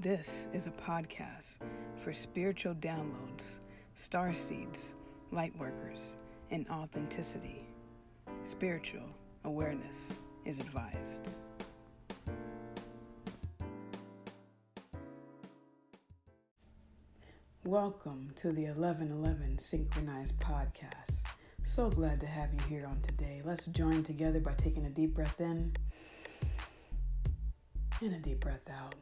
This is a podcast for spiritual downloads, star seeds, light workers, and authenticity. Spiritual awareness is advised. Welcome to the 1111 Synchronized Podcast. So glad to have you here on today. Let's join together by taking a deep breath in and a deep breath out.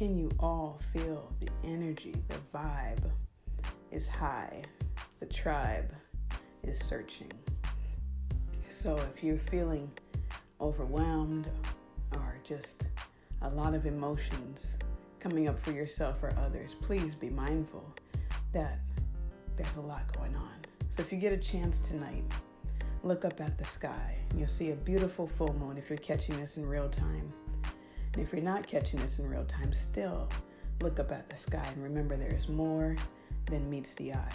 Can you all feel the energy? The vibe is high. The tribe is searching. So if you're feeling overwhelmed or just a lot of emotions coming up for yourself or others, please be mindful that there's a lot going on. So if you get a chance tonight, look up at the sky. You'll see a beautiful full moon if you're catching this in real time. And if you're not catching this in real time, still look up at the sky and remember there is more than meets the eye.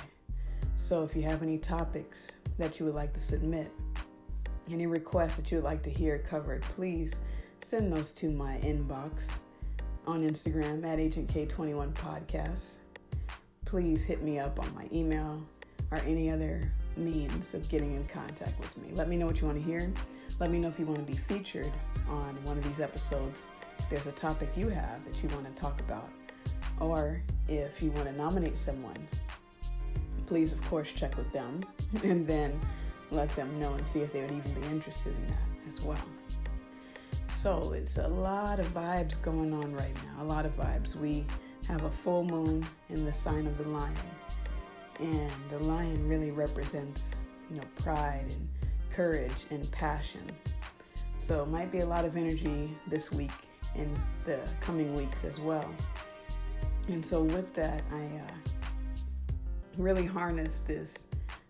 So if you have any topics that you would like to submit, any requests that you would like to hear covered, please send those to my inbox on Instagram at Agent K21 Podcast. Please hit me up on my email or any other means of getting in contact with me. Let me know what you want to hear. Let me know if you want to be featured on one of these episodes there's a topic you have that you want to talk about, or if you want to nominate someone, please, of course, check with them and then let them know and see if they would even be interested in that as well. So it's a lot of vibes going on right now, a lot of vibes. We have a full moon in the sign of the lion, and the lion really represents, you know, pride and courage and passion. So it might be a lot of energy this week in the coming weeks as well. And so, with that, I uh, really harnessed this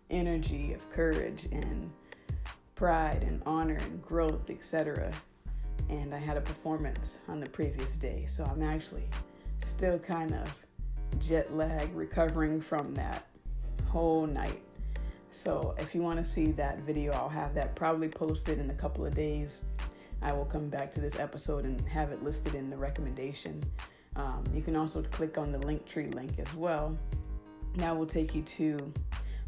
energy of courage and pride and honor and growth, etc. And I had a performance on the previous day, so I'm actually still kind of jet lag recovering from that whole night. So, if you want to see that video, I'll have that probably posted in a couple of days. I will come back to this episode and have it listed in the recommendation. Um, you can also click on the Linktree link as well. That will take you to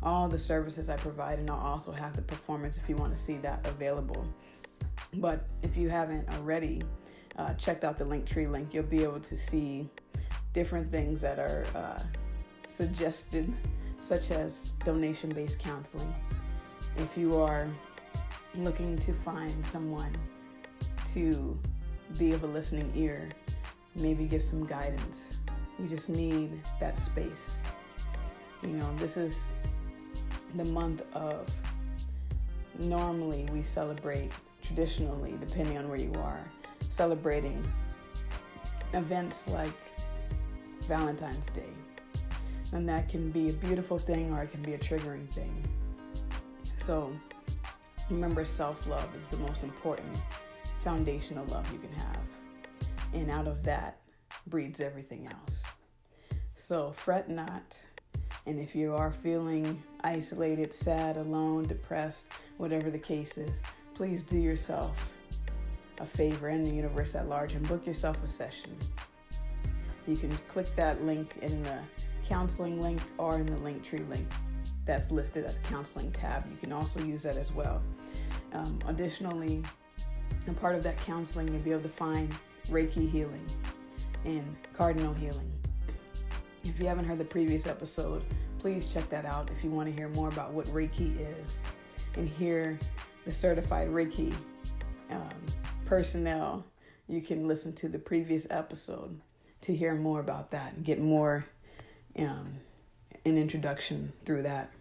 all the services I provide, and I'll also have the performance if you want to see that available. But if you haven't already uh, checked out the Linktree link, you'll be able to see different things that are uh, suggested, such as donation based counseling. If you are looking to find someone to be of a listening ear, maybe give some guidance. You just need that space. You know, this is the month of normally we celebrate traditionally, depending on where you are, celebrating events like Valentine's Day. And that can be a beautiful thing or it can be a triggering thing. So remember, self love is the most important foundational love you can have. And out of that breeds everything else. So fret not. And if you are feeling isolated, sad, alone, depressed, whatever the case is, please do yourself a favor and the universe at large and book yourself a session. You can click that link in the counseling link or in the Linktree link that's listed as counseling tab. You can also use that as well. Um, additionally, and part of that counseling, you'll be able to find Reiki healing and cardinal healing. If you haven't heard the previous episode, please check that out if you want to hear more about what Reiki is and hear the certified Reiki um, personnel. You can listen to the previous episode to hear more about that and get more um, an introduction through that.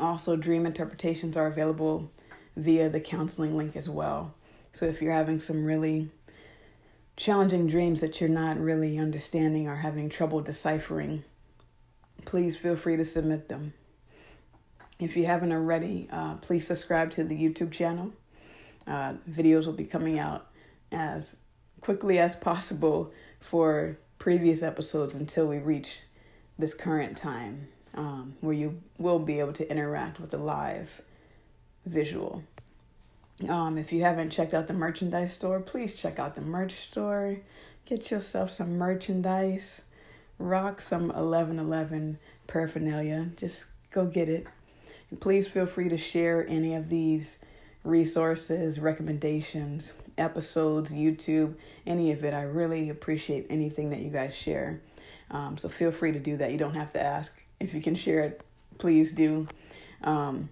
Also, dream interpretations are available via the counseling link as well. So if you're having some really challenging dreams that you're not really understanding or having trouble deciphering, please feel free to submit them. If you haven't already, uh, please subscribe to the YouTube channel. Uh, videos will be coming out as quickly as possible for previous episodes until we reach this current time um, where you will be able to interact with the live visual. Um, if you haven't checked out the merchandise store, please check out the merch store. Get yourself some merchandise. Rock some 1111 paraphernalia. Just go get it. And please feel free to share any of these resources, recommendations, episodes, YouTube, any of it. I really appreciate anything that you guys share. Um, so feel free to do that. You don't have to ask. If you can share it, please do. Um,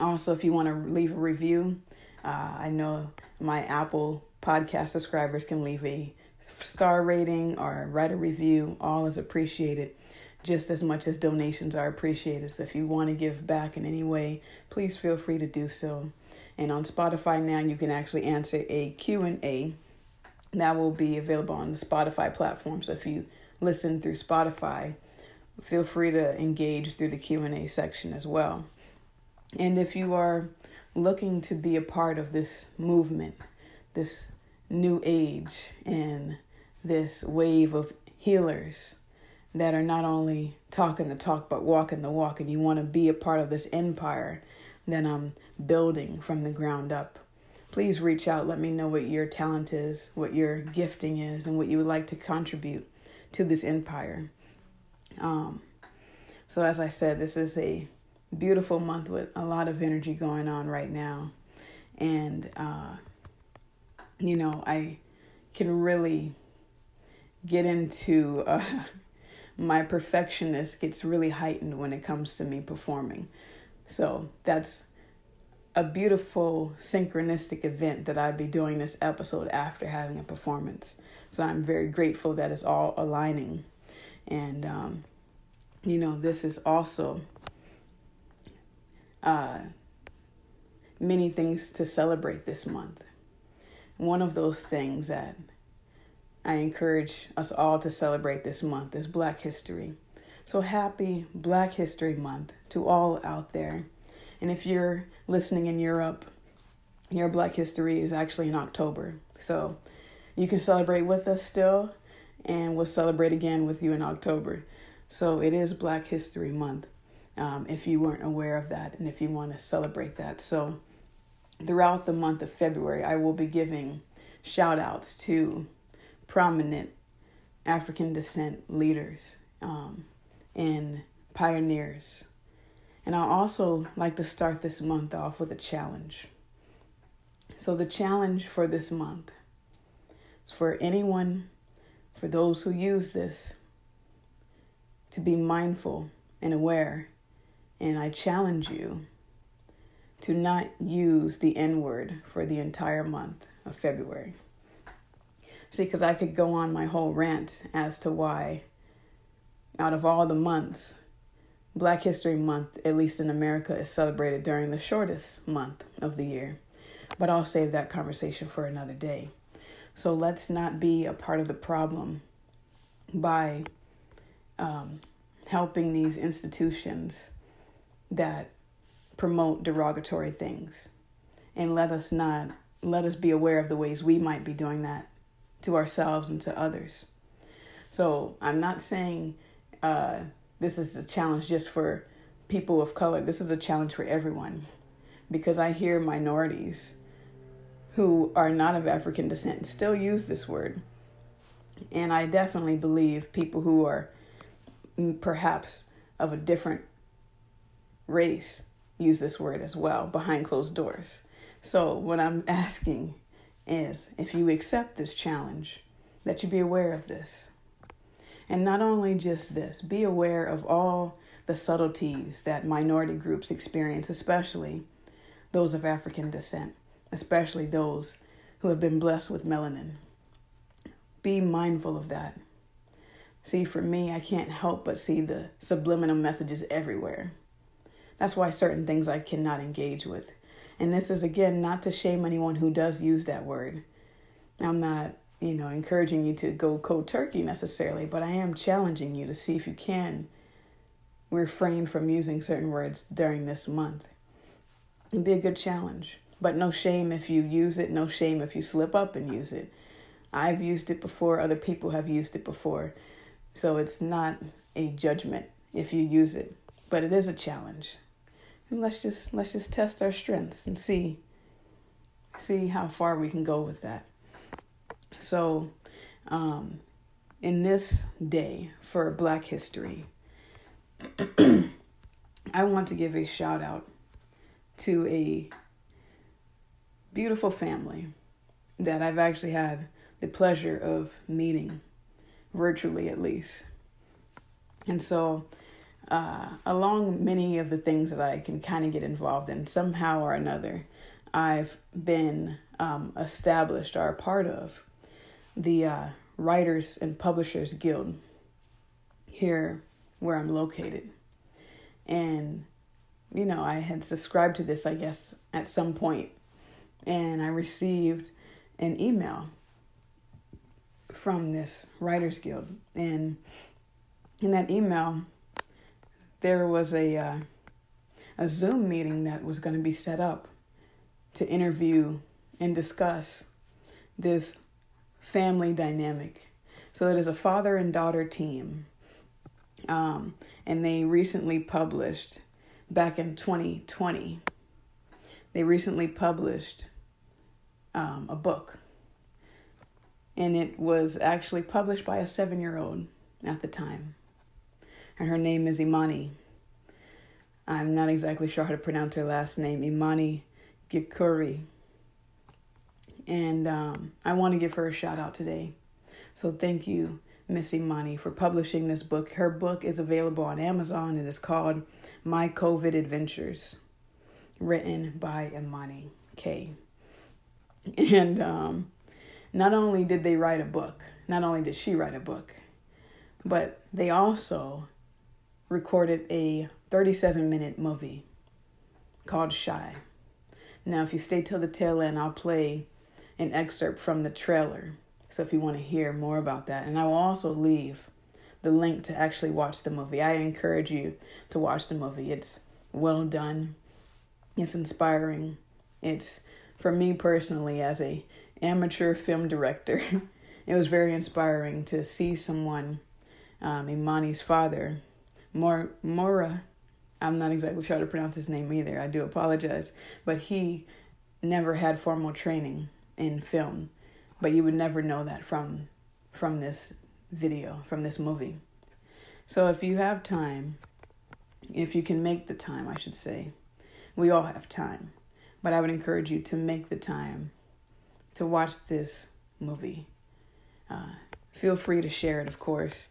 also, if you want to leave a review, uh, I know my Apple podcast subscribers can leave a star rating or write a review. All is appreciated just as much as donations are appreciated. So if you want to give back in any way, please feel free to do so. And on Spotify now, you can actually answer a Q&A that will be available on the Spotify platform. So if you listen through Spotify, feel free to engage through the Q&A section as well. And if you are looking to be a part of this movement, this new age and this wave of healers that are not only talking the talk but walking the walk and you want to be a part of this empire that I'm building from the ground up. Please reach out. Let me know what your talent is, what your gifting is, and what you would like to contribute to this empire. Um, so, as I said, this is a beautiful month with a lot of energy going on right now. And, uh, you know, I can really get into uh, my perfectionist gets really heightened when it comes to me performing. So that's a beautiful synchronistic event that I'd be doing this episode after having a performance. So I'm very grateful that it's all aligning. And, um, you know, this is also uh, many things to celebrate this month. One of those things that I encourage us all to celebrate this month is Black History. So happy Black History Month to all out there. And if you're listening in Europe, your Black History is actually in October. So you can celebrate with us still, and we'll celebrate again with you in October. So it is Black History Month um, if you weren't aware of that and if you want to celebrate that. So throughout the month of February, I will be giving shout outs to prominent African descent leaders um, and pioneers. And I also like to start this month off with a challenge. So, the challenge for this month is for anyone, for those who use this, to be mindful and aware. And I challenge you to not use the N word for the entire month of February. See, because I could go on my whole rant as to why, out of all the months, Black History Month, at least in America, is celebrated during the shortest month of the year. But I'll save that conversation for another day. So let's not be a part of the problem by um, helping these institutions that promote derogatory things. And let us not let us be aware of the ways we might be doing that to ourselves and to others. So I'm not saying uh, this is a challenge just for people of color. This is a challenge for everyone because I hear minorities who are not of African descent still use this word. And I definitely believe people who are perhaps of a different race use this word as well behind closed doors. So, what I'm asking is if you accept this challenge, that you be aware of this. And not only just this, be aware of all the subtleties that minority groups experience, especially those of African descent, especially those who have been blessed with melanin. Be mindful of that. See, for me, I can't help but see the subliminal messages everywhere. That's why certain things I cannot engage with. And this is again not to shame anyone who does use that word. I'm not, you know, encouraging you to go cold turkey necessarily, but I am challenging you to see if you can refrain from using certain words during this month. It'd be a good challenge. But no shame if you use it, no shame if you slip up and use it. I've used it before, other people have used it before. So it's not a judgment if you use it, but it is a challenge and let's just let's just test our strengths and see see how far we can go with that. So, um, in this day for Black History, I want to give a shout out to a beautiful family that I've actually had the pleasure of meeting, virtually at least. And so, uh, along many of the things that I can kind of get involved in, somehow or another, I've been um, established or a part of the uh, Writers and Publishers Guild here where I'm located. And, you know, I had subscribed to this, I guess, at some point, and I received an email from this Writers Guild. And in that email, there was a, uh, a Zoom meeting that was going to be set up to interview and discuss this family dynamic. So it is a father and daughter team. Um, and they recently published, back in 2020, they recently published um, a book. And it was actually published by a seven year old at the time. And her name is Imani. I'm not exactly sure how to pronounce her last name, Imani Gikuri. And um, I want to give her a shout out today. So thank you, Miss Imani, for publishing this book. Her book is available on Amazon and it's called My COVID Adventures, written by Imani K. And um, not only did they write a book, not only did she write a book, but they also recorded a 37 minute movie called Shy. Now, if you stay till the tail end, I'll play an excerpt from the trailer. So if you want to hear more about that, and I will also leave the link to actually watch the movie. I encourage you to watch the movie. It's well done. It's inspiring. It's for me personally as a amateur film director. it was very inspiring to see someone, um, Imani's father, Mor- Mora. I'm not exactly sure how to pronounce his name either. I do apologize, but he never had formal training in film, but you would never know that from from this video, from this movie. So if you have time, if you can make the time, I should say, we all have time, but I would encourage you to make the time to watch this movie. Uh, feel free to share it, of course.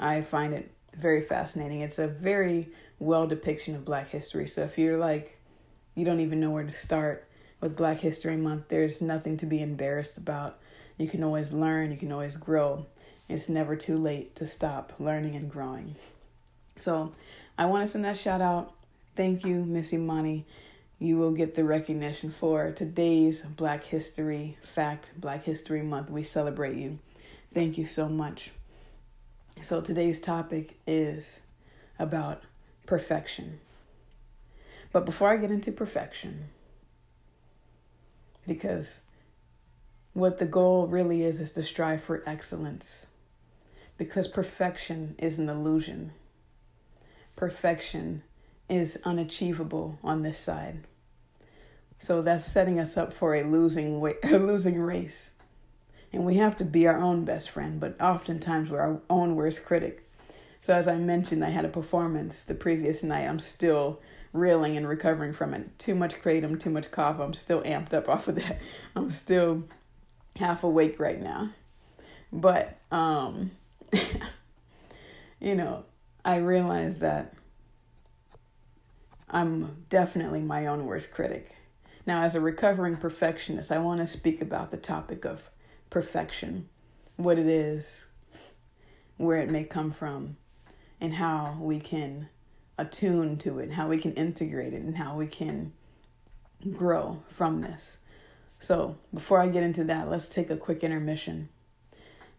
I find it very fascinating. It's a very well depiction of Black history. So if you're like, you don't even know where to start, with Black History Month, there's nothing to be embarrassed about. You can always learn, you can always grow. It's never too late to stop learning and growing. So I want to send that shout out. Thank you, Miss Imani. You will get the recognition for today's Black History Fact, Black History Month. We celebrate you. Thank you so much. So today's topic is about perfection. But before I get into perfection, because what the goal really is is to strive for excellence. Because perfection is an illusion. Perfection is unachievable on this side. So that's setting us up for a losing way, a losing race and we have to be our own best friend but oftentimes we're our own worst critic so as i mentioned i had a performance the previous night i'm still reeling and recovering from it. Too much kratom, too much cough. I'm still amped up off of that. I'm still half awake right now. But um you know, I realize that I'm definitely my own worst critic. Now, as a recovering perfectionist, I want to speak about the topic of perfection, what it is, where it may come from, and how we can attune to it, how we can integrate it, and how we can grow from this. So, before I get into that, let's take a quick intermission,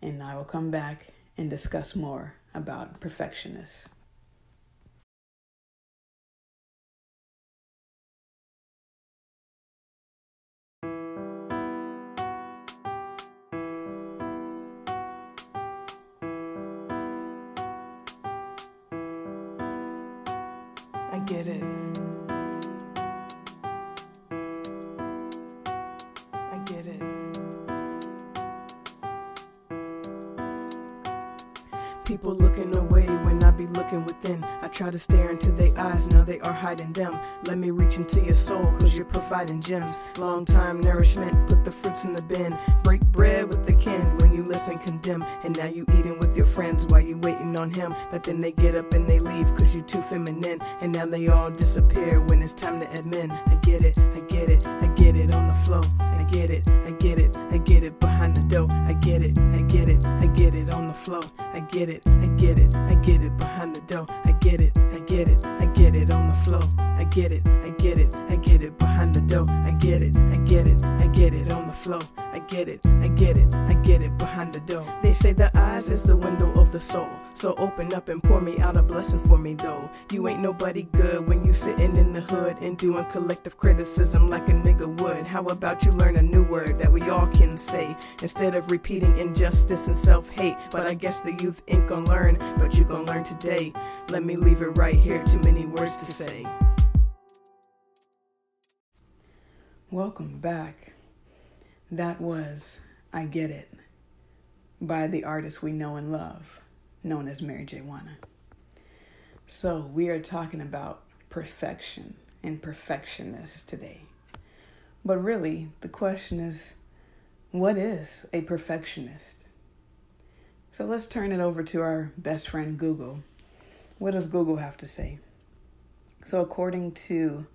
and I will come back and discuss more about perfectionists. get it. I get it. People looking over looking within. I try to stare into their eyes, now they are hiding them. Let me reach into your soul, cause you're providing gems. Long time nourishment, put the fruits in the bin. Break bread with the kin when you listen, condemn. And now you eating with your friends while you waiting on him. But then they get up and they leave, cause you too feminine. And now they all disappear when it's time to admin. I get it, I get it, I get it on the flow. I get it, I get it, I get it behind the dough. I get it, I get it, I get it on the flow. I get it, I get it, I get it behind the dough. I get it, I get it, I get it on the flow. I get it, I get it, I get it behind the dough. I get it, I get it, I get it on the flow. I get it, I get it, I get it behind the dough. They say the eyes is the window of the soul. So open up and pour me out a blessing for me though. You ain't nobody good when you sitting in the hood and doing collective criticism like a nigga would. How about you learn a new word that we all can say instead of repeating injustice and self hate? But I guess the youth ain't gonna learn, but you gonna learn today. Let me leave it right here, too many words to say. Welcome back. That was I Get It by the artist we know and love, known as Mary J. Wanna. So, we are talking about perfection and perfectionists today. But really, the question is what is a perfectionist? So, let's turn it over to our best friend Google. What does Google have to say? So, according to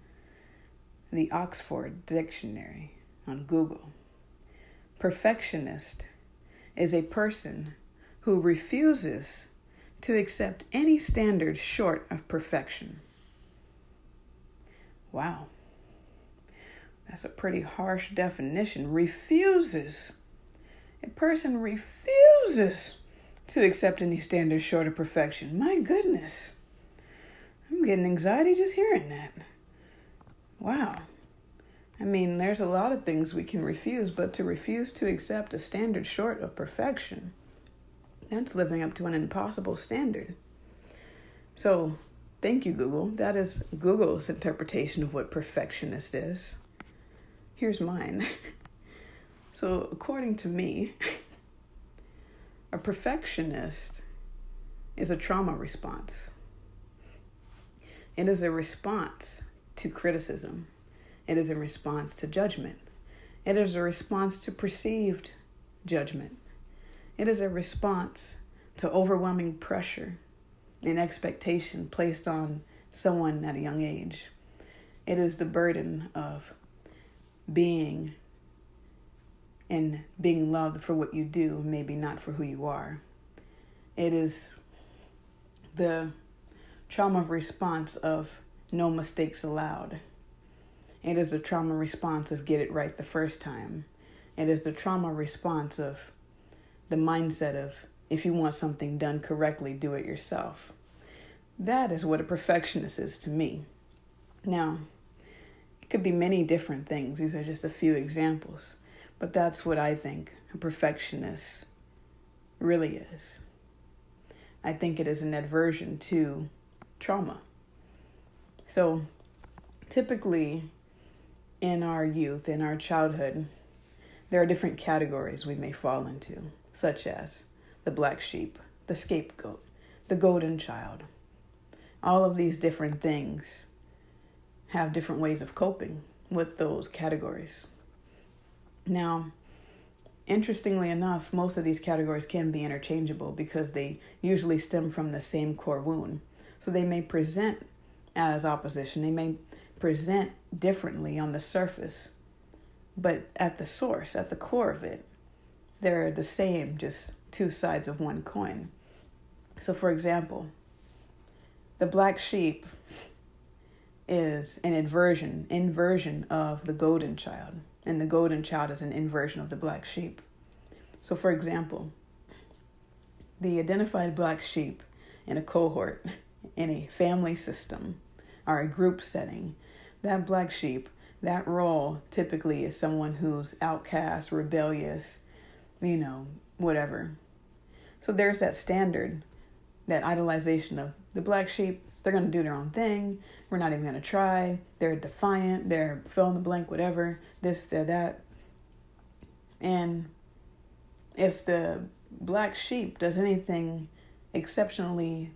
the Oxford Dictionary on Google, perfectionist is a person who refuses to accept any standard short of perfection. Wow. That's a pretty harsh definition. Refuses. A person refuses to accept any standard short of perfection. My goodness. I'm getting anxiety just hearing that. Wow. I mean, there's a lot of things we can refuse, but to refuse to accept a standard short of perfection, that's living up to an impossible standard. So, thank you, Google. That is Google's interpretation of what perfectionist is. Here's mine. so, according to me, a perfectionist is a trauma response. It is a response to criticism it is a response to judgment. It is a response to perceived judgment. It is a response to overwhelming pressure and expectation placed on someone at a young age. It is the burden of being and being loved for what you do, maybe not for who you are. It is the trauma response of no mistakes allowed. It is the trauma response of get it right the first time. It is the trauma response of the mindset of if you want something done correctly, do it yourself. That is what a perfectionist is to me. Now, it could be many different things. These are just a few examples. But that's what I think a perfectionist really is. I think it is an aversion to trauma. So, typically, in our youth, in our childhood, there are different categories we may fall into, such as the black sheep, the scapegoat, the golden child. All of these different things have different ways of coping with those categories. Now, interestingly enough, most of these categories can be interchangeable because they usually stem from the same core wound. So they may present as opposition, they may present differently on the surface, but at the source, at the core of it, they're the same, just two sides of one coin. So, for example, the black sheep is an inversion, inversion of the golden child, and the golden child is an inversion of the black sheep. So, for example, the identified black sheep in a cohort, in a family system, or a group setting that black sheep, that role typically is someone who's outcast, rebellious, you know, whatever. So there's that standard, that idolization of the black sheep. They're going to do their own thing. We're not even going to try. They're defiant. They're fill in the blank, whatever. This, they're that. And if the black sheep does anything exceptionally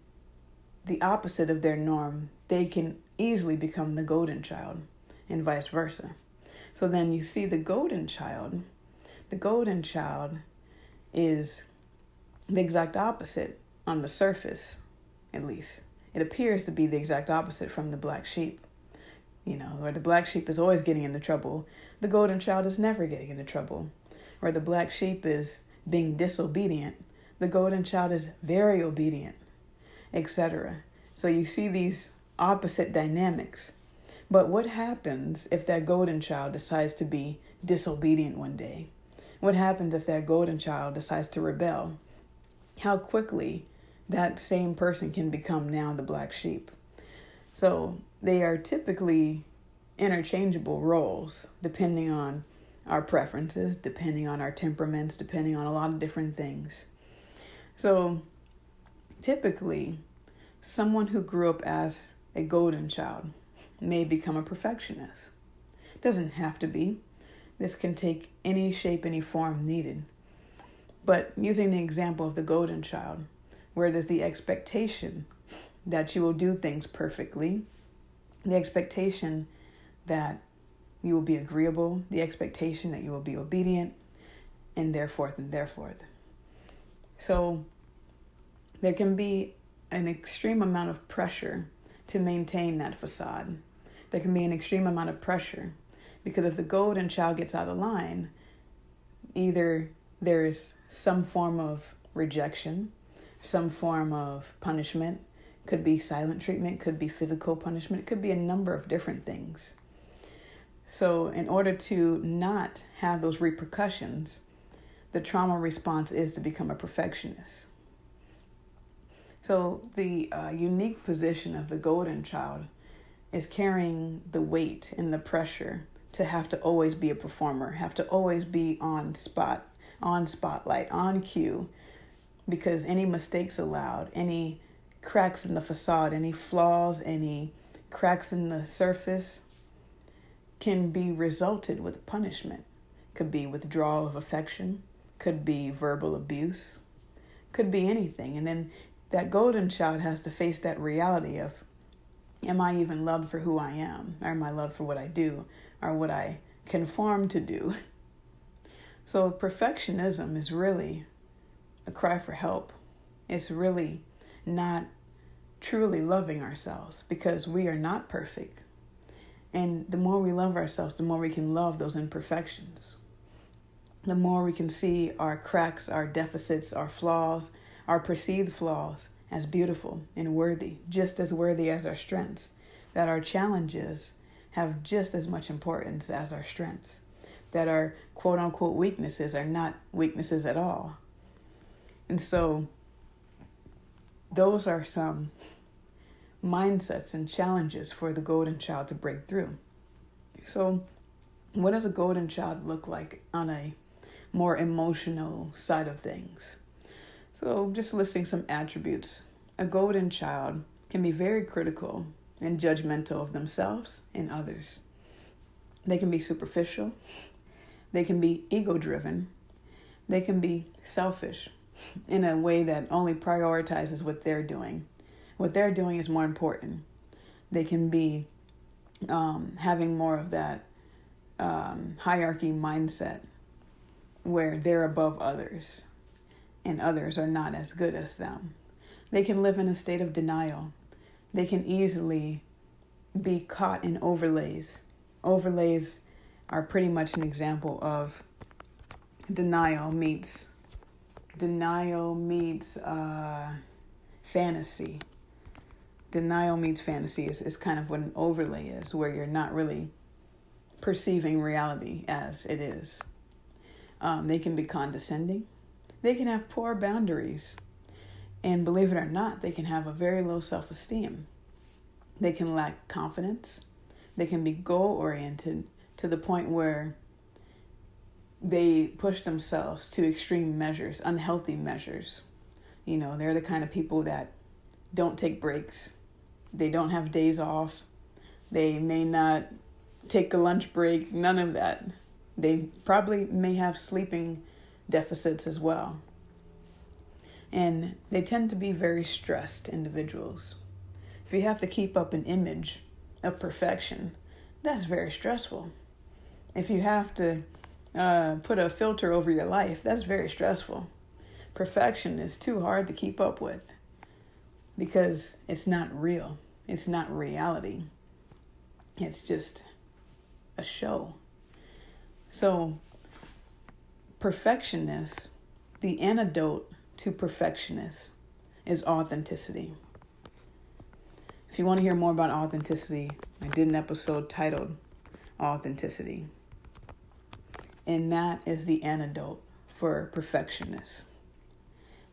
the opposite of their norm, they can easily become the golden child and vice versa. So then you see the golden child. The golden child is the exact opposite on the surface, at least. It appears to be the exact opposite from the black sheep. You know, where the black sheep is always getting into trouble, the golden child is never getting into trouble. Where the black sheep is being disobedient, the golden child is very obedient, etc. So you see these opposite dynamics. But what happens if that golden child decides to be disobedient one day? What happens if that golden child decides to rebel? How quickly that same person can become now the black sheep. So they are typically interchangeable roles depending on our preferences, depending on our temperaments, depending on a lot of different things. So typically, someone who grew up as a golden child may become a perfectionist. Doesn't have to be. This can take any shape, any form needed. But using the example of the golden child, where there's the expectation that you will do things perfectly, the expectation that you will be agreeable, the expectation that you will be obedient, and therefore and therefore. So there can be an extreme amount of pressure to maintain that facade. There can be an extreme amount of pressure because if the golden child gets out of line, either there's some form of rejection, some form of punishment, could be silent treatment, could be physical punishment, it could be a number of different things. So, in order to not have those repercussions, the trauma response is to become a perfectionist. So, the uh, unique position of the golden child is carrying the weight and the pressure to have to always be a performer, have to always be on spot, on spotlight, on cue, because any mistakes allowed, any cracks in the facade, any flaws, any cracks in the surface can be resulted with punishment. Could be withdrawal of affection, could be verbal abuse, could be anything. And then that golden child has to face that reality of am I even loved for who I am? Or am I loved for what I do or what I conform to do? So perfectionism is really a cry for help. It's really not truly loving ourselves because we are not perfect. And the more we love ourselves, the more we can love those imperfections. The more we can see our cracks, our deficits, our flaws, our perceived flaws as beautiful and worthy, just as worthy as our strengths. That our challenges have just as much importance as our strengths. That our quote unquote weaknesses are not weaknesses at all. And so, those are some mindsets and challenges for the golden child to break through. So, what does a golden child look like on a more emotional side of things? So, just listing some attributes. A golden child can be very critical and judgmental of themselves and others. They can be superficial, they can be ego driven, they can be selfish in a way that only prioritizes what they're doing what they're doing is more important. They can be um, having more of that um, hierarchy mindset where they're above others and others are not as good as them. They can live in a state of denial. They can easily be caught in overlays. Overlays are pretty much an example of denial meets denial meets uh, fantasy denial meets fantasy is, is kind of what an overlay is, where you're not really perceiving reality as it is. Um, they can be condescending, they can have poor boundaries, and believe it or not, they can have a very low self esteem. They can lack confidence, they can be goal oriented to the point where they push themselves to extreme measures, unhealthy measures. You know, they're the kind of people that don't take breaks they don't have days off. They may not take a lunch break, none of that. They probably may have sleeping deficits as well. And they tend to be very stressed individuals. If you have to keep up an image of perfection, that's very stressful. If you have to uh, put a filter over your life, that's very stressful. Perfection is too hard to keep up with because it's not real, it's not reality, it's just a show. So, perfectionists, the antidote to perfectionists is authenticity. If you want to hear more about authenticity, I did an episode titled Authenticity. And that is the antidote for perfectionists.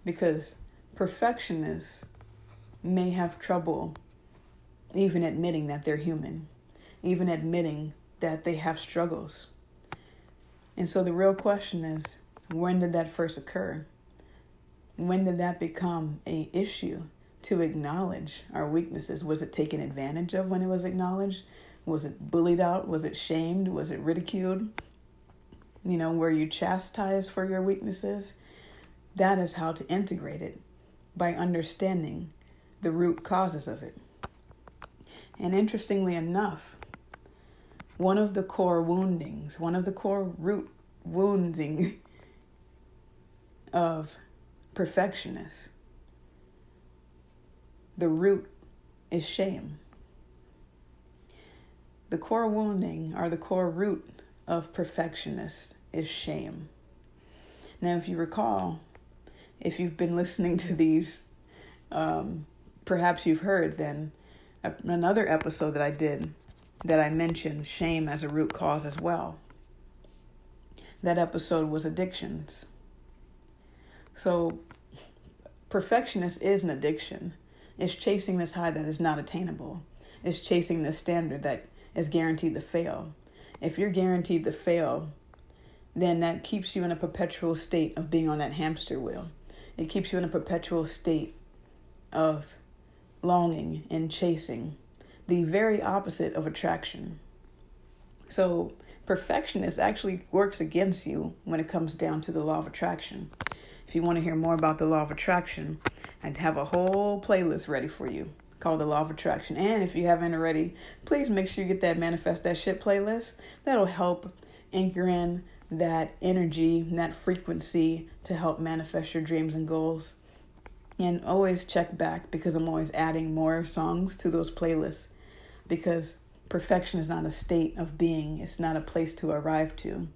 Because perfectionists may have trouble even admitting that they're human, even admitting that they have struggles. And so the real question is when did that first occur? When did that become a issue to acknowledge our weaknesses? Was it taken advantage of when it was acknowledged? Was it bullied out? Was it shamed? Was it ridiculed? You know, where you chastise for your weaknesses? That is how to integrate it by understanding the root causes of it. And interestingly enough, one of the core woundings, one of the core root wounding of perfectionists, the root is shame. The core wounding or the core root of perfectionists is shame. Now, if you recall, if you've been listening to these, um, perhaps you've heard then another episode that I did that I mentioned shame as a root cause as well. That episode was addictions. So, perfectionist is an addiction. It's chasing this high that is not attainable. It's chasing this standard that is guaranteed to fail. If you're guaranteed to fail, then that keeps you in a perpetual state of being on that hamster wheel. It keeps you in a perpetual state of longing and chasing, the very opposite of attraction. So, perfectionist actually works against you when it comes down to the law of attraction. If you want to hear more about the law of attraction, I'd have a whole playlist ready for you called the law of attraction. And if you haven't already, please make sure you get that manifest that shit playlist. That'll help anchor in that energy, that frequency to help manifest your dreams and goals. And always check back because I'm always adding more songs to those playlists because perfection is not a state of being, it's not a place to arrive to.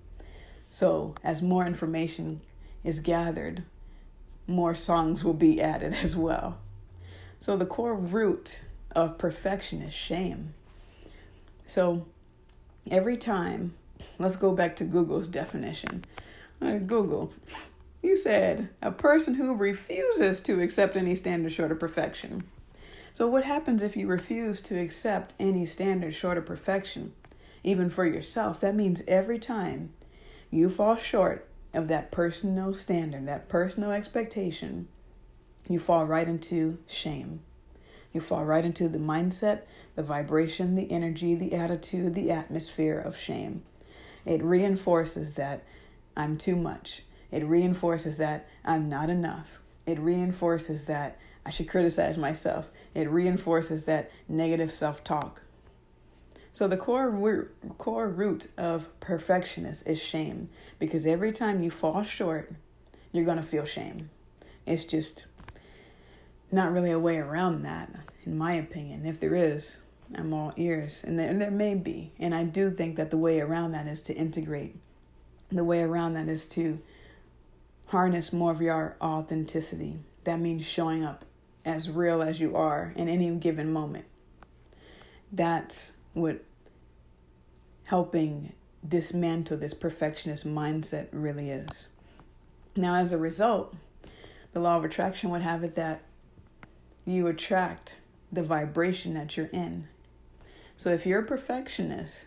So, as more information is gathered, more songs will be added as well. So, the core root of perfection is shame. So, every time, let's go back to Google's definition. Uh, Google, you said a person who refuses to accept any standard short of perfection. So, what happens if you refuse to accept any standard short of perfection, even for yourself? That means every time you fall short of that personal standard, that personal expectation, you fall right into shame. You fall right into the mindset, the vibration, the energy, the attitude, the atmosphere of shame. It reinforces that I'm too much. It reinforces that I'm not enough. It reinforces that I should criticize myself. It reinforces that negative self talk. So, the core root, core root of perfectionist is shame because every time you fall short, you're going to feel shame. It's just not really a way around that, in my opinion. If there is, I'm all ears. And there, and there may be. And I do think that the way around that is to integrate. The way around that is to harness more of your authenticity. That means showing up as real as you are in any given moment. That's what helping dismantle this perfectionist mindset really is. Now, as a result, the law of attraction would have it that you attract the vibration that you're in. So, if you're a perfectionist,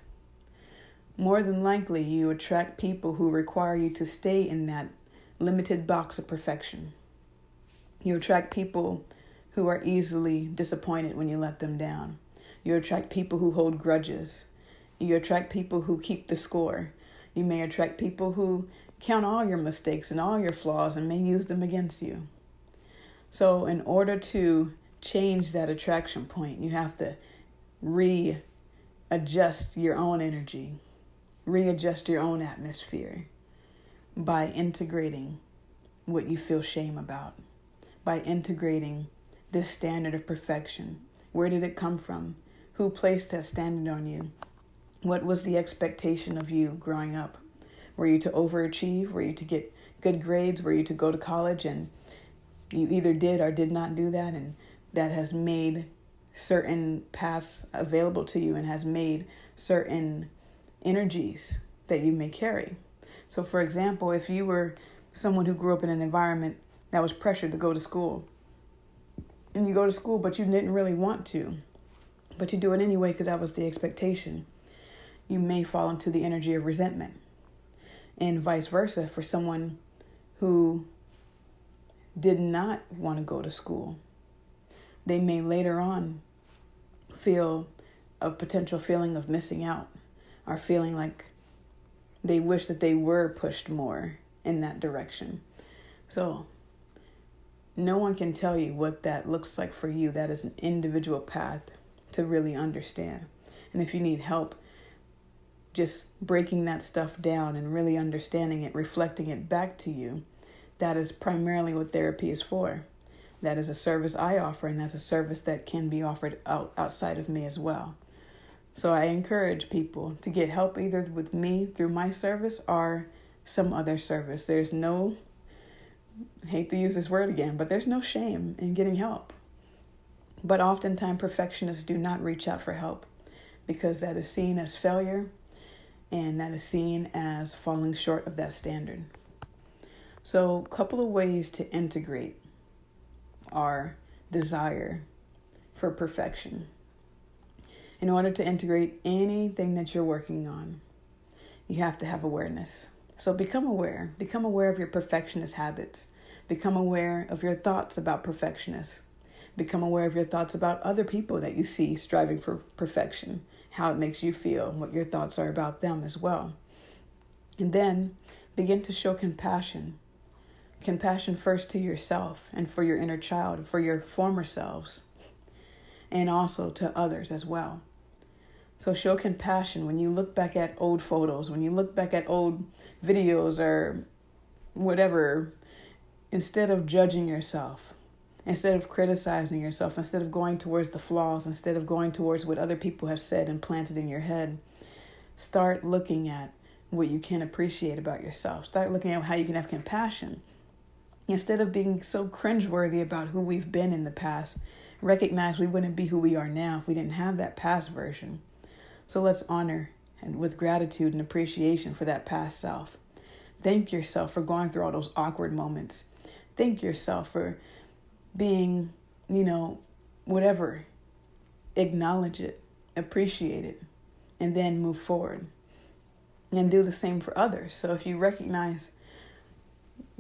more than likely you attract people who require you to stay in that limited box of perfection. You attract people who are easily disappointed when you let them down. You attract people who hold grudges. You attract people who keep the score. You may attract people who count all your mistakes and all your flaws and may use them against you. So, in order to change that attraction point, you have to readjust your own energy, readjust your own atmosphere by integrating what you feel shame about, by integrating this standard of perfection. Where did it come from? Who placed that standard on you? What was the expectation of you growing up? Were you to overachieve? Were you to get good grades? Were you to go to college and you either did or did not do that? And that has made certain paths available to you and has made certain energies that you may carry. So, for example, if you were someone who grew up in an environment that was pressured to go to school, and you go to school, but you didn't really want to, but you do it anyway because that was the expectation, you may fall into the energy of resentment. And vice versa for someone who did not want to go to school. They may later on feel a potential feeling of missing out or feeling like they wish that they were pushed more in that direction. So, no one can tell you what that looks like for you. That is an individual path to really understand. And if you need help, just breaking that stuff down and really understanding it, reflecting it back to you, that is primarily what therapy is for. That is a service I offer, and that's a service that can be offered out, outside of me as well. So I encourage people to get help either with me through my service or some other service. There's no, hate to use this word again, but there's no shame in getting help. But oftentimes, perfectionists do not reach out for help because that is seen as failure and that is seen as falling short of that standard. So, a couple of ways to integrate our desire for perfection. In order to integrate anything that you're working on, you have to have awareness. So, become aware. Become aware of your perfectionist habits. Become aware of your thoughts about perfectionists. Become aware of your thoughts about other people that you see striving for perfection how it makes you feel, what your thoughts are about them as well. And then begin to show compassion. Compassion first to yourself and for your inner child, for your former selves, and also to others as well. So show compassion when you look back at old photos, when you look back at old videos or whatever, instead of judging yourself, instead of criticizing yourself, instead of going towards the flaws, instead of going towards what other people have said and planted in your head, start looking at what you can appreciate about yourself. Start looking at how you can have compassion. Instead of being so cringeworthy about who we've been in the past, recognize we wouldn't be who we are now if we didn't have that past version. So let's honor and with gratitude and appreciation for that past self. Thank yourself for going through all those awkward moments. Thank yourself for being, you know, whatever, acknowledge it, appreciate it, and then move forward. And do the same for others. So if you recognize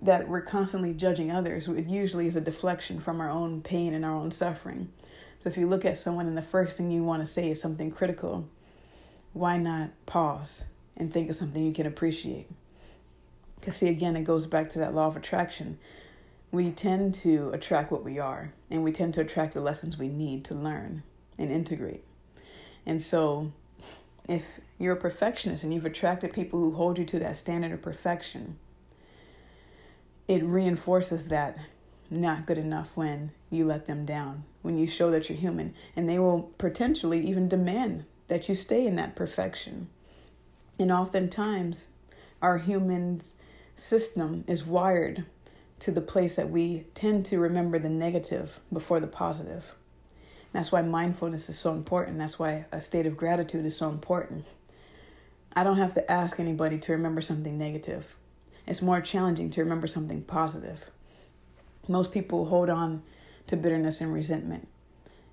that we're constantly judging others, it usually is a deflection from our own pain and our own suffering. So if you look at someone and the first thing you want to say is something critical, why not pause and think of something you can appreciate? Because, see, again, it goes back to that law of attraction we tend to attract what we are, and we tend to attract the lessons we need to learn and integrate. And so, if you're a perfectionist and you've attracted people who hold you to that standard of perfection, it reinforces that not good enough when you let them down, when you show that you're human, and they will potentially even demand that you stay in that perfection. And oftentimes, our human system is wired to the place that we tend to remember the negative before the positive. That's why mindfulness is so important. That's why a state of gratitude is so important. I don't have to ask anybody to remember something negative. It's more challenging to remember something positive. Most people hold on to bitterness and resentment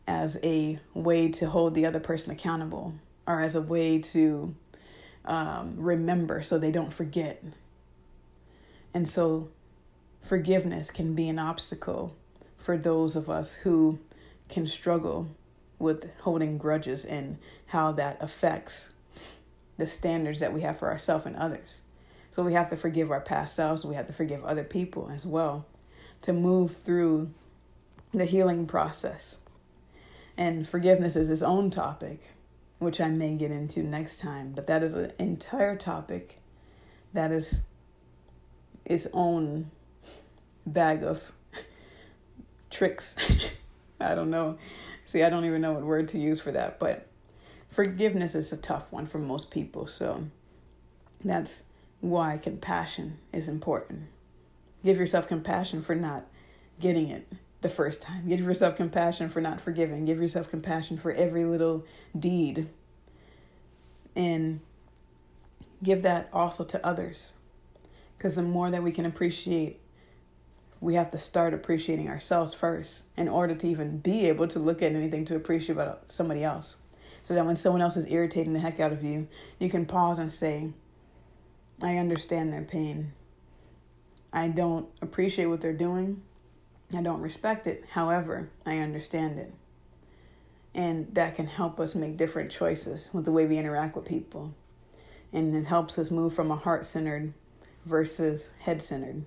as a way to hold the other person accountable or as a way to um, remember so they don't forget. And so forgiveness can be an obstacle for those of us who can struggle with holding grudges and how that affects the standards that we have for ourselves and others. So we have to forgive our past selves, we have to forgive other people as well to move through the healing process. And forgiveness is its own topic, which I may get into next time, but that is an entire topic that is its own bag of tricks. I don't know. See, I don't even know what word to use for that, but forgiveness is a tough one for most people. So that's why compassion is important. Give yourself compassion for not getting it the first time. Give yourself compassion for not forgiving. Give yourself compassion for every little deed. And give that also to others. Because the more that we can appreciate, we have to start appreciating ourselves first in order to even be able to look at anything to appreciate about somebody else. So that when someone else is irritating the heck out of you, you can pause and say, I understand their pain. I don't appreciate what they're doing. I don't respect it. However, I understand it. And that can help us make different choices with the way we interact with people. And it helps us move from a heart centered versus head centered.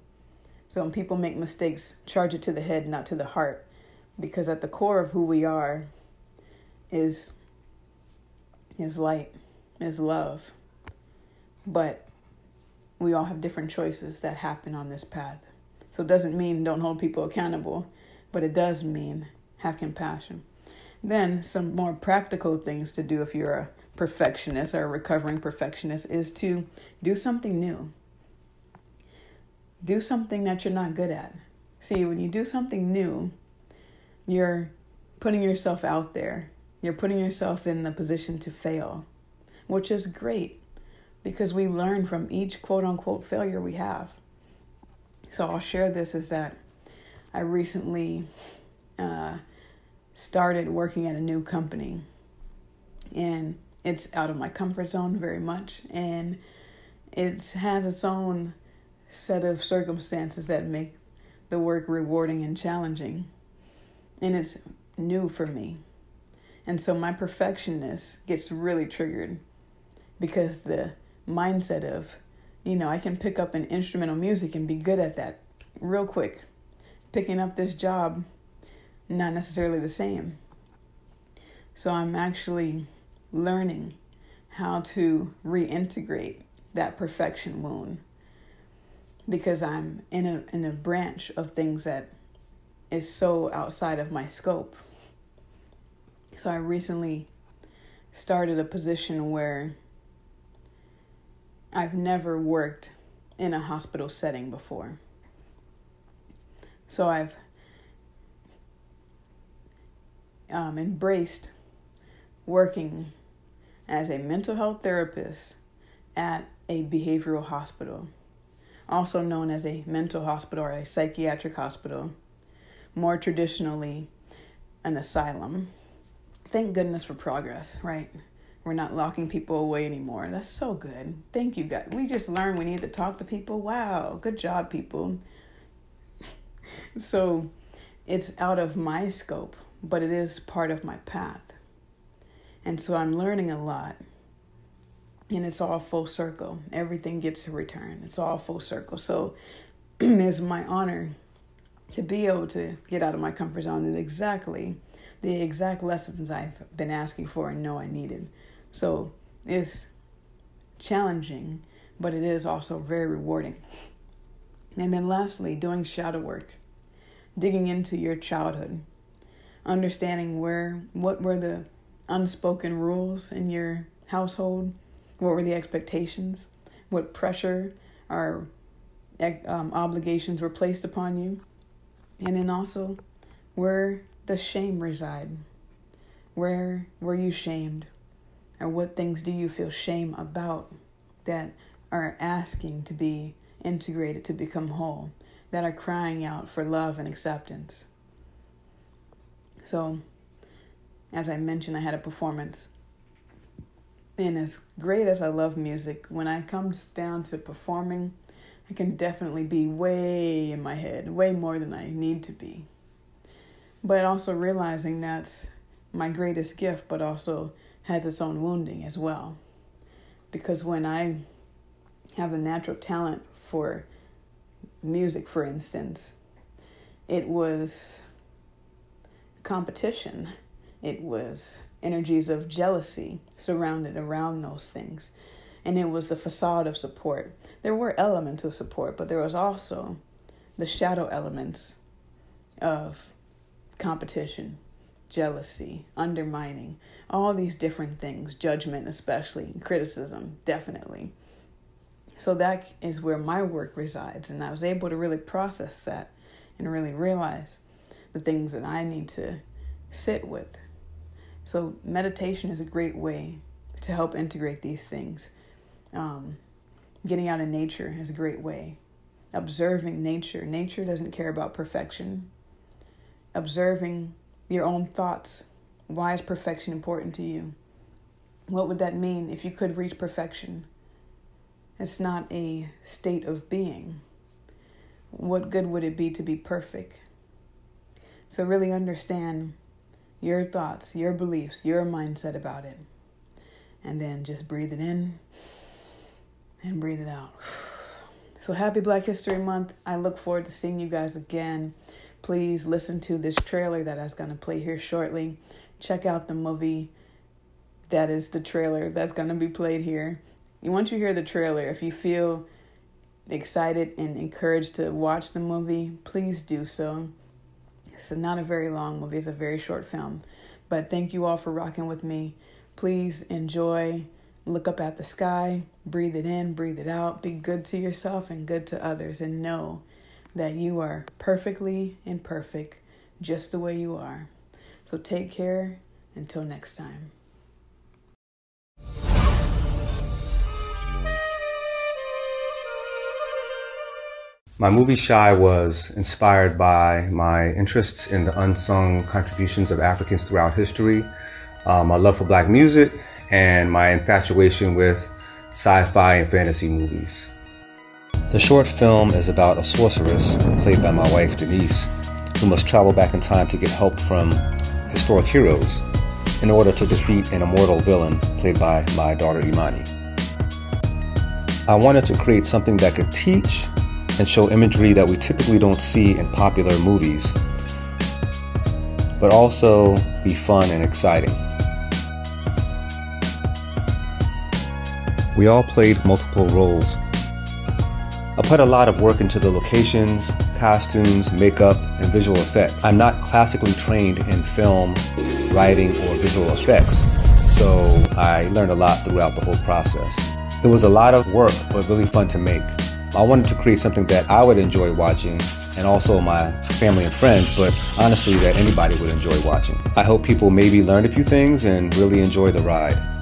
So when people make mistakes, charge it to the head, not to the heart. Because at the core of who we are is is light, is love. But we all have different choices that happen on this path. So it doesn't mean don't hold people accountable, but it does mean have compassion. Then, some more practical things to do if you're a perfectionist or a recovering perfectionist is to do something new. Do something that you're not good at. See, when you do something new, you're putting yourself out there. You're putting yourself in the position to fail, which is great because we learn from each quote unquote failure we have. So I'll share this is that I recently uh, started working at a new company and it's out of my comfort zone very much and it has its own set of circumstances that make the work rewarding and challenging and it's new for me and so my perfectionist gets really triggered because the mindset of, you know, I can pick up an instrumental music and be good at that real quick. Picking up this job, not necessarily the same. So I'm actually learning how to reintegrate that perfection wound because I'm in a in a branch of things that is so outside of my scope. So I recently started a position where I've never worked in a hospital setting before. So I've um, embraced working as a mental health therapist at a behavioral hospital, also known as a mental hospital or a psychiatric hospital, more traditionally, an asylum. Thank goodness for progress, right? We're not locking people away anymore. That's so good. Thank you, God. We just learned we need to talk to people. Wow, good job, people. so it's out of my scope, but it is part of my path. And so I'm learning a lot. And it's all full circle. Everything gets a return. It's all full circle. So it's my honor to be able to get out of my comfort zone and exactly the exact lessons I've been asking for and know I needed. So it's challenging, but it is also very rewarding. And then lastly, doing shadow work, digging into your childhood, understanding where what were the unspoken rules in your household, what were the expectations, what pressure or um, obligations were placed upon you, and then also where does shame reside? Where were you shamed? Or what things do you feel shame about that are asking to be integrated to become whole, that are crying out for love and acceptance? So, as I mentioned, I had a performance. And as great as I love music, when I comes down to performing, I can definitely be way in my head, way more than I need to be. But also realizing that's my greatest gift, but also has its own wounding as well. Because when I have a natural talent for music, for instance, it was competition. It was energies of jealousy surrounded around those things. And it was the facade of support. There were elements of support, but there was also the shadow elements of competition, jealousy, undermining, all these different things, judgment, especially, criticism, definitely. So that is where my work resides. And I was able to really process that and really realize the things that I need to sit with. So, meditation is a great way to help integrate these things. Um, getting out in nature is a great way. Observing nature. Nature doesn't care about perfection. Observing your own thoughts. Why is perfection important to you? What would that mean if you could reach perfection? It's not a state of being. What good would it be to be perfect? So, really understand your thoughts, your beliefs, your mindset about it. And then just breathe it in and breathe it out. So, happy Black History Month. I look forward to seeing you guys again. Please listen to this trailer that I was going to play here shortly. Check out the movie. That is the trailer that's going to be played here. Once you hear the trailer, if you feel excited and encouraged to watch the movie, please do so. It's not a very long movie, it's a very short film. But thank you all for rocking with me. Please enjoy, look up at the sky, breathe it in, breathe it out, be good to yourself and good to others, and know that you are perfectly imperfect just the way you are. So take care until next time. My movie Shy was inspired by my interests in the unsung contributions of Africans throughout history, um, my love for black music, and my infatuation with sci fi and fantasy movies. The short film is about a sorceress, played by my wife Denise, who must travel back in time to get help from historic heroes in order to defeat an immortal villain, played by my daughter Imani. I wanted to create something that could teach and show imagery that we typically don't see in popular movies, but also be fun and exciting. We all played multiple roles. I put a lot of work into the locations, costumes, makeup, and visual effects. I'm not classically trained in film, writing, or visual effects, so I learned a lot throughout the whole process. It was a lot of work, but really fun to make. I wanted to create something that I would enjoy watching and also my family and friends, but honestly, that anybody would enjoy watching. I hope people maybe learn a few things and really enjoy the ride.